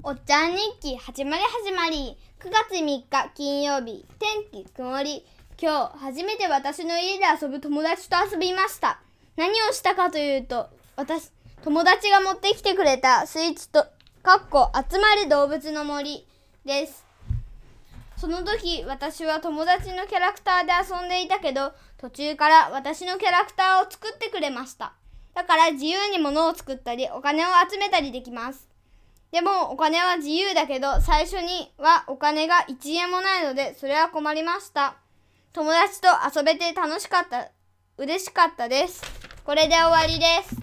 おっちゃん日記始まり始まり。9月3日金曜日。天気曇り。今日初めて私の家で遊ぶ友達と遊びました。何をしたかというと私友達が持ってきてくれたスイーツとかっこ集まる動物の森です。その時私は友達のキャラクターで遊んでいたけど途中から私のキャラクターを作ってくれました。だから自由に物を作ったりお金を集めたりできます。でもお金は自由だけど最初にはお金が1円もないのでそれは困りました。友達と遊べて楽しかった嬉しかったです。これで終わりです。